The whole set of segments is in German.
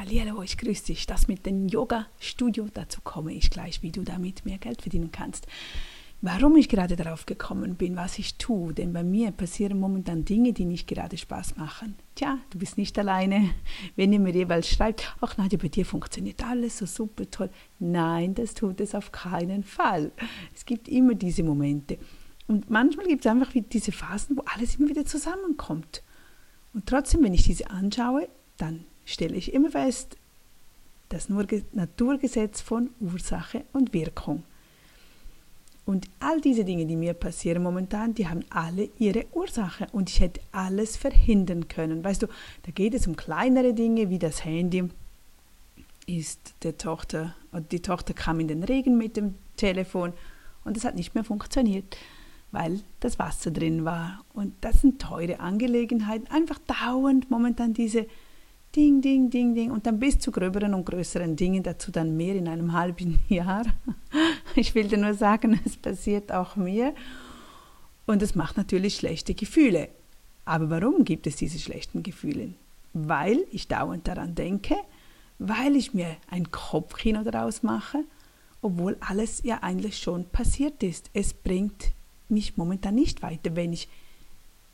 Hallo, ich grüße dich. Das mit dem Yoga-Studio, dazu komme ich gleich, wie du damit mehr Geld verdienen kannst. Warum ich gerade darauf gekommen bin, was ich tue, denn bei mir passieren momentan Dinge, die nicht gerade Spaß machen. Tja, du bist nicht alleine. Wenn ihr mir jeweils schreibt, ach Nadja, bei dir funktioniert alles so super toll. Nein, das tut es auf keinen Fall. Es gibt immer diese Momente. Und manchmal gibt es einfach diese Phasen, wo alles immer wieder zusammenkommt. Und trotzdem, wenn ich diese anschaue, dann stelle ich immer fest, das Naturgesetz von Ursache und Wirkung. Und all diese Dinge, die mir passieren momentan, die haben alle ihre Ursache und ich hätte alles verhindern können. Weißt du, da geht es um kleinere Dinge wie das Handy. Ist der Tochter, die Tochter kam in den Regen mit dem Telefon und es hat nicht mehr funktioniert, weil das Wasser drin war. Und das sind teure Angelegenheiten. Einfach dauernd momentan diese Ding, Ding, Ding, Ding und dann bis zu gröberen und größeren Dingen, dazu dann mehr in einem halben Jahr. Ich will dir nur sagen, es passiert auch mir und es macht natürlich schlechte Gefühle. Aber warum gibt es diese schlechten Gefühle? Weil ich dauernd daran denke, weil ich mir ein Kopfkino daraus mache, obwohl alles ja eigentlich schon passiert ist. Es bringt mich momentan nicht weiter, wenn ich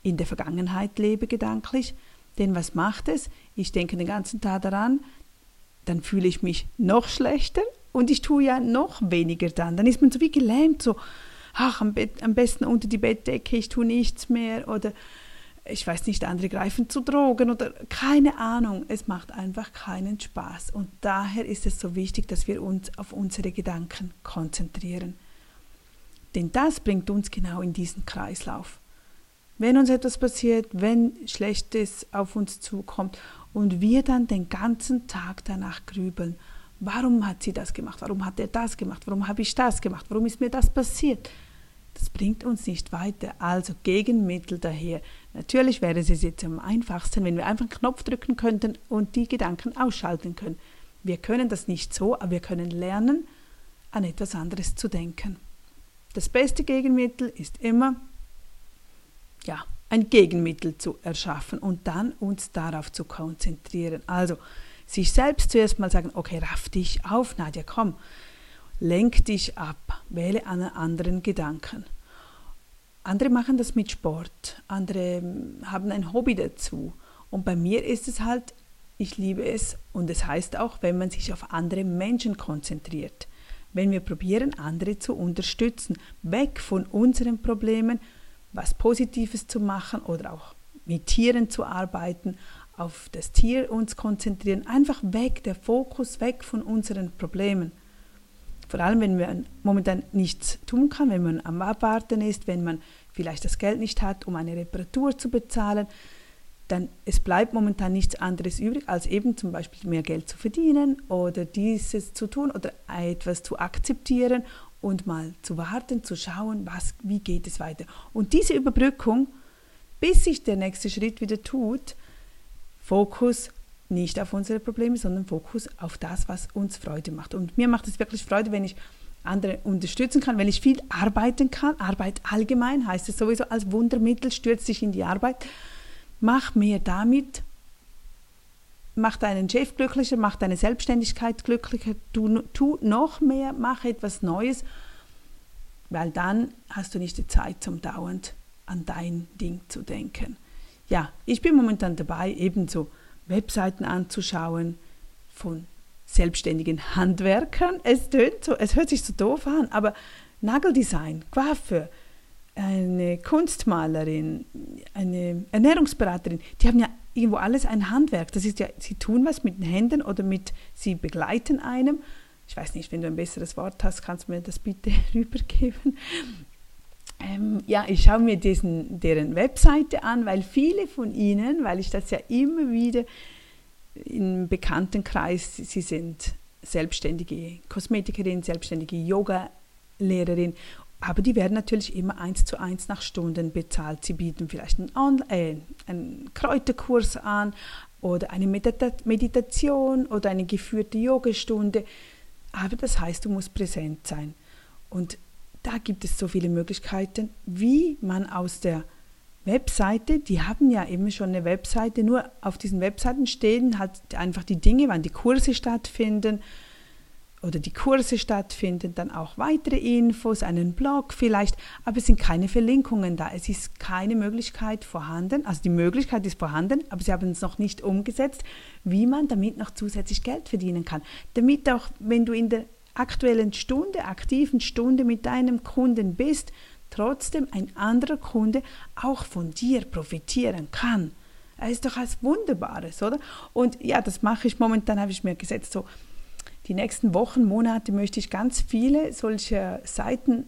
in der Vergangenheit lebe gedanklich denn was macht es? Ich denke den ganzen Tag daran, dann fühle ich mich noch schlechter und ich tue ja noch weniger dann. Dann ist man so wie gelähmt, so, ach, am, Bett, am besten unter die Bettdecke, ich tue nichts mehr oder ich weiß nicht, andere greifen zu Drogen oder keine Ahnung. Es macht einfach keinen Spaß. Und daher ist es so wichtig, dass wir uns auf unsere Gedanken konzentrieren. Denn das bringt uns genau in diesen Kreislauf wenn uns etwas passiert, wenn Schlechtes auf uns zukommt und wir dann den ganzen Tag danach grübeln, warum hat sie das gemacht, warum hat er das gemacht, warum habe ich das gemacht, warum ist mir das passiert, das bringt uns nicht weiter. Also Gegenmittel daher. Natürlich wäre es jetzt am einfachsten, wenn wir einfach einen Knopf drücken könnten und die Gedanken ausschalten können. Wir können das nicht so, aber wir können lernen, an etwas anderes zu denken. Das beste Gegenmittel ist immer ja, ein Gegenmittel zu erschaffen und dann uns darauf zu konzentrieren. Also sich selbst zuerst mal sagen, okay, raff dich auf, Nadja, komm, lenk dich ab, wähle einen anderen Gedanken. Andere machen das mit Sport, andere hm, haben ein Hobby dazu. Und bei mir ist es halt, ich liebe es und es heißt auch, wenn man sich auf andere Menschen konzentriert. Wenn wir probieren, andere zu unterstützen, weg von unseren Problemen was Positives zu machen oder auch mit Tieren zu arbeiten, auf das Tier uns konzentrieren, einfach weg, der Fokus weg von unseren Problemen. Vor allem, wenn man momentan nichts tun kann, wenn man am Abwarten ist, wenn man vielleicht das Geld nicht hat, um eine Reparatur zu bezahlen, dann es bleibt momentan nichts anderes übrig, als eben zum Beispiel mehr Geld zu verdienen oder dieses zu tun oder etwas zu akzeptieren und mal zu warten, zu schauen, was, wie geht es weiter. Und diese Überbrückung, bis sich der nächste Schritt wieder tut, Fokus nicht auf unsere Probleme, sondern Fokus auf das, was uns Freude macht. Und mir macht es wirklich Freude, wenn ich andere unterstützen kann, wenn ich viel arbeiten kann. Arbeit allgemein heißt es sowieso als Wundermittel, stürzt sich in die Arbeit. Mach mehr damit, mach deinen Chef glücklicher, mach deine Selbstständigkeit glücklicher, tu, tu noch mehr, mach etwas Neues, weil dann hast du nicht die Zeit zum dauernd an dein Ding zu denken. Ja, ich bin momentan dabei, ebenso Webseiten anzuschauen von selbstständigen Handwerkern. Es tönt so, es hört sich so doof an, aber Nageldesign, Coiffeur, eine Kunstmalerin, eine Ernährungsberaterin, die haben ja irgendwo alles ein Handwerk. Das ist ja, sie tun was mit den Händen oder mit, sie begleiten einem. Ich weiß nicht, wenn du ein besseres Wort hast, kannst du mir das bitte rübergeben. Ähm, ja, ich schaue mir diesen, deren Webseite an, weil viele von ihnen, weil ich das ja immer wieder im Bekanntenkreis, sie sind selbstständige Kosmetikerin, selbstständige Yoga-Lehrerin aber die werden natürlich immer eins zu eins nach Stunden bezahlt. Sie bieten vielleicht einen, On äh, einen Kräuterkurs an oder eine Medita Meditation oder eine geführte Yogastunde. Aber das heißt, du musst präsent sein. Und da gibt es so viele Möglichkeiten, wie man aus der Webseite, die haben ja eben schon eine Webseite, nur auf diesen Webseiten stehen halt einfach die Dinge, wann die Kurse stattfinden oder die Kurse stattfinden, dann auch weitere Infos, einen Blog vielleicht, aber es sind keine Verlinkungen da. Es ist keine Möglichkeit vorhanden, also die Möglichkeit ist vorhanden, aber sie haben es noch nicht umgesetzt, wie man damit noch zusätzlich Geld verdienen kann. Damit auch, wenn du in der aktuellen Stunde, aktiven Stunde mit deinem Kunden bist, trotzdem ein anderer Kunde auch von dir profitieren kann. Das ist doch was Wunderbares, oder? Und ja, das mache ich momentan, habe ich mir gesetzt, so die nächsten Wochen, Monate möchte ich ganz viele solcher Seiten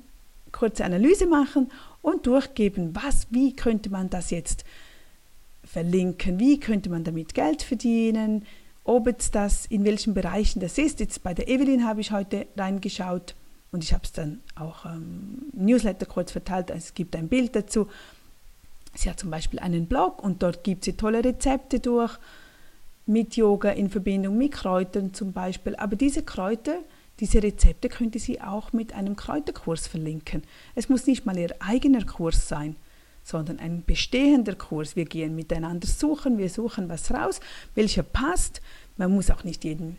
kurze Analyse machen und durchgeben, was, wie könnte man das jetzt verlinken, wie könnte man damit Geld verdienen, ob es das, in welchen Bereichen das ist. Jetzt bei der Evelyn habe ich heute reingeschaut und ich habe es dann auch ähm, Newsletter kurz verteilt. Also es gibt ein Bild dazu. Sie hat zum Beispiel einen Blog und dort gibt sie tolle Rezepte durch mit Yoga in Verbindung mit Kräutern zum Beispiel. Aber diese Kräuter, diese Rezepte könnte sie auch mit einem Kräuterkurs verlinken. Es muss nicht mal ihr eigener Kurs sein, sondern ein bestehender Kurs. Wir gehen miteinander suchen, wir suchen was raus, welcher passt. Man muss auch nicht jeden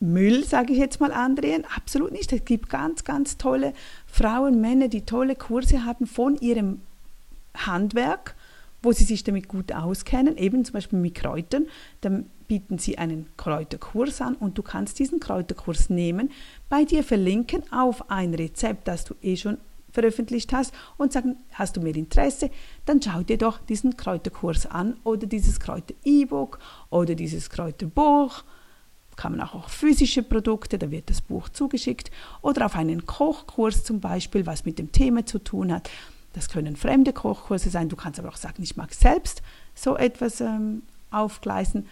Müll, sage ich jetzt mal, andrehen. Absolut nicht. Es gibt ganz, ganz tolle Frauen, Männer, die tolle Kurse haben von ihrem Handwerk, wo sie sich damit gut auskennen, eben zum Beispiel mit Kräutern. Dann bieten sie einen Kräuterkurs an und du kannst diesen Kräuterkurs nehmen, bei dir verlinken auf ein Rezept, das du eh schon veröffentlicht hast und sagen, hast du mehr Interesse, dann schau dir doch diesen Kräuterkurs an oder dieses Kräuter-E-Book oder dieses Kräuterbuch kann man auch auf physische Produkte, da wird das Buch zugeschickt, oder auf einen Kochkurs zum Beispiel, was mit dem Thema zu tun hat. Das können fremde Kochkurse sein. Du kannst aber auch sagen, ich mag selbst so etwas ähm, aufgleisen.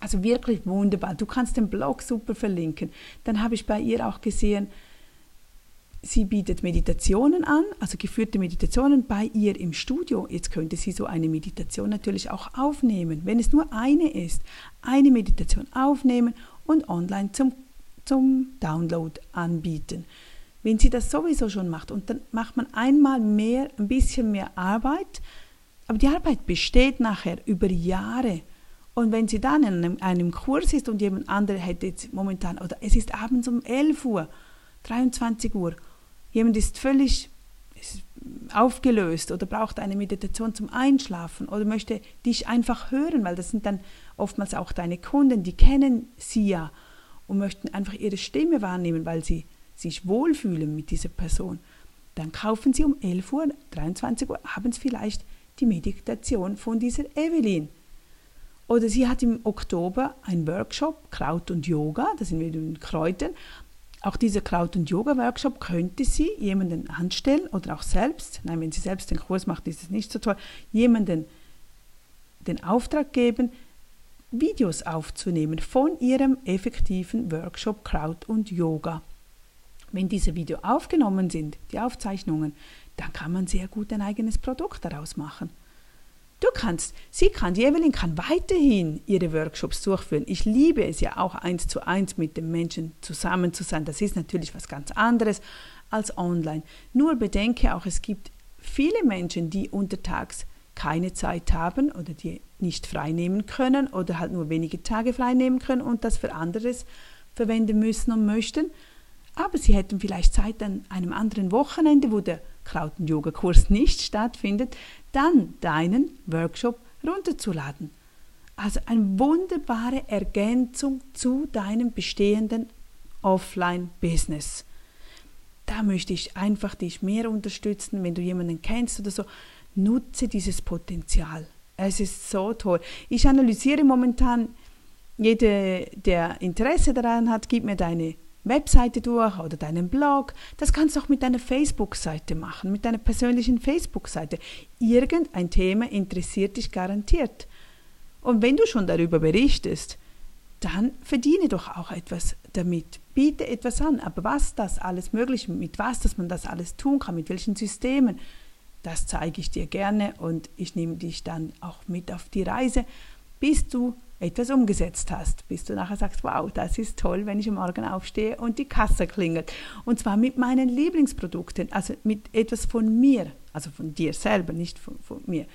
Also wirklich wunderbar. Du kannst den Blog super verlinken. Dann habe ich bei ihr auch gesehen, sie bietet Meditationen an, also geführte Meditationen bei ihr im Studio. Jetzt könnte sie so eine Meditation natürlich auch aufnehmen, wenn es nur eine ist. Eine Meditation aufnehmen und online zum, zum Download anbieten. Wenn sie das sowieso schon macht und dann macht man einmal mehr, ein bisschen mehr Arbeit, aber die Arbeit besteht nachher über Jahre. Und wenn sie dann in einem, einem Kurs ist und jemand anderer hätte jetzt momentan, oder es ist abends um 11 Uhr, 23 Uhr Jemand ist völlig aufgelöst oder braucht eine Meditation zum Einschlafen oder möchte dich einfach hören, weil das sind dann oftmals auch deine Kunden, die kennen sie ja und möchten einfach ihre Stimme wahrnehmen, weil sie sich wohlfühlen mit dieser Person. Dann kaufen sie um 11 Uhr, 23 Uhr abends vielleicht die Meditation von dieser Evelyn. Oder sie hat im Oktober einen Workshop Kraut und Yoga, da sind wir in den Kräutern, auch dieser Kraut- und Yoga-Workshop könnte sie jemanden anstellen oder auch selbst, nein, wenn sie selbst den Kurs macht, ist es nicht so toll, jemanden den Auftrag geben, Videos aufzunehmen von ihrem effektiven Workshop Kraut und Yoga. Wenn diese Videos aufgenommen sind, die Aufzeichnungen, dann kann man sehr gut ein eigenes Produkt daraus machen. Du kannst, sie kann, die Evelyn kann weiterhin ihre Workshops durchführen. Ich liebe es ja auch eins zu eins mit den Menschen zusammen zu sein. Das ist natürlich was ganz anderes als online. Nur bedenke auch, es gibt viele Menschen, die untertags keine Zeit haben oder die nicht frei nehmen können oder halt nur wenige Tage frei nehmen können und das für anderes verwenden müssen und möchten. Aber sie hätten vielleicht Zeit an einem anderen Wochenende, wo der Kraut- und Yoga-Kurs nicht stattfindet, dann deinen Workshop runterzuladen. Also eine wunderbare Ergänzung zu deinem bestehenden Offline-Business. Da möchte ich einfach dich mehr unterstützen, wenn du jemanden kennst oder so. Nutze dieses Potenzial. Es ist so toll. Ich analysiere momentan, jeder, der Interesse daran hat, gib mir deine Webseite durch oder deinen Blog. Das kannst du auch mit deiner Facebook-Seite machen, mit deiner persönlichen Facebook-Seite. Irgendein Thema interessiert dich garantiert. Und wenn du schon darüber berichtest, dann verdiene doch auch etwas damit. Biete etwas an. Aber was das alles möglich, mit was, dass man das alles tun kann, mit welchen Systemen, das zeige ich dir gerne und ich nehme dich dann auch mit auf die Reise, bis du etwas umgesetzt hast, bis du nachher sagst, wow, das ist toll, wenn ich am Morgen aufstehe und die Kasse klingelt. Und zwar mit meinen Lieblingsprodukten, also mit etwas von mir also von dir selber, nicht von, von mir.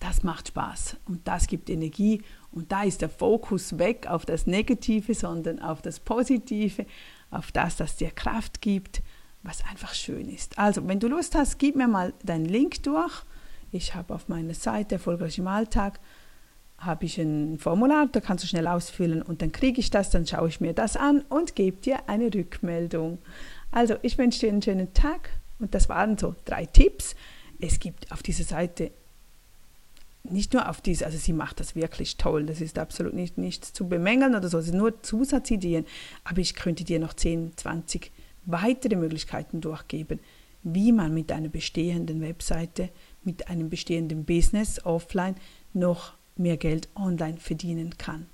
Das macht Spaß und das gibt Energie und da ist der Fokus weg auf das Negative, sondern auf das Positive, auf das, das dir Kraft gibt, was einfach schön ist. Also, wenn du Lust hast, gib mir mal deinen Link durch. Ich habe auf meiner Seite Erfolgreich im Alltag habe ich ein Formular, da kannst du schnell ausfüllen und dann kriege ich das, dann schaue ich mir das an und gebe dir eine Rückmeldung. Also, ich wünsche dir einen schönen Tag und das waren so drei Tipps. Es gibt auf dieser Seite nicht nur auf diese, also sie macht das wirklich toll, das ist absolut nicht, nichts zu bemängeln oder so, es sind nur Zusatzideen, aber ich könnte dir noch 10, 20 weitere Möglichkeiten durchgeben, wie man mit einer bestehenden Webseite, mit einem bestehenden Business offline noch mehr Geld online verdienen kann.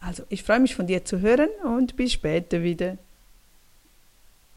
Also ich freue mich von dir zu hören und bis später wieder.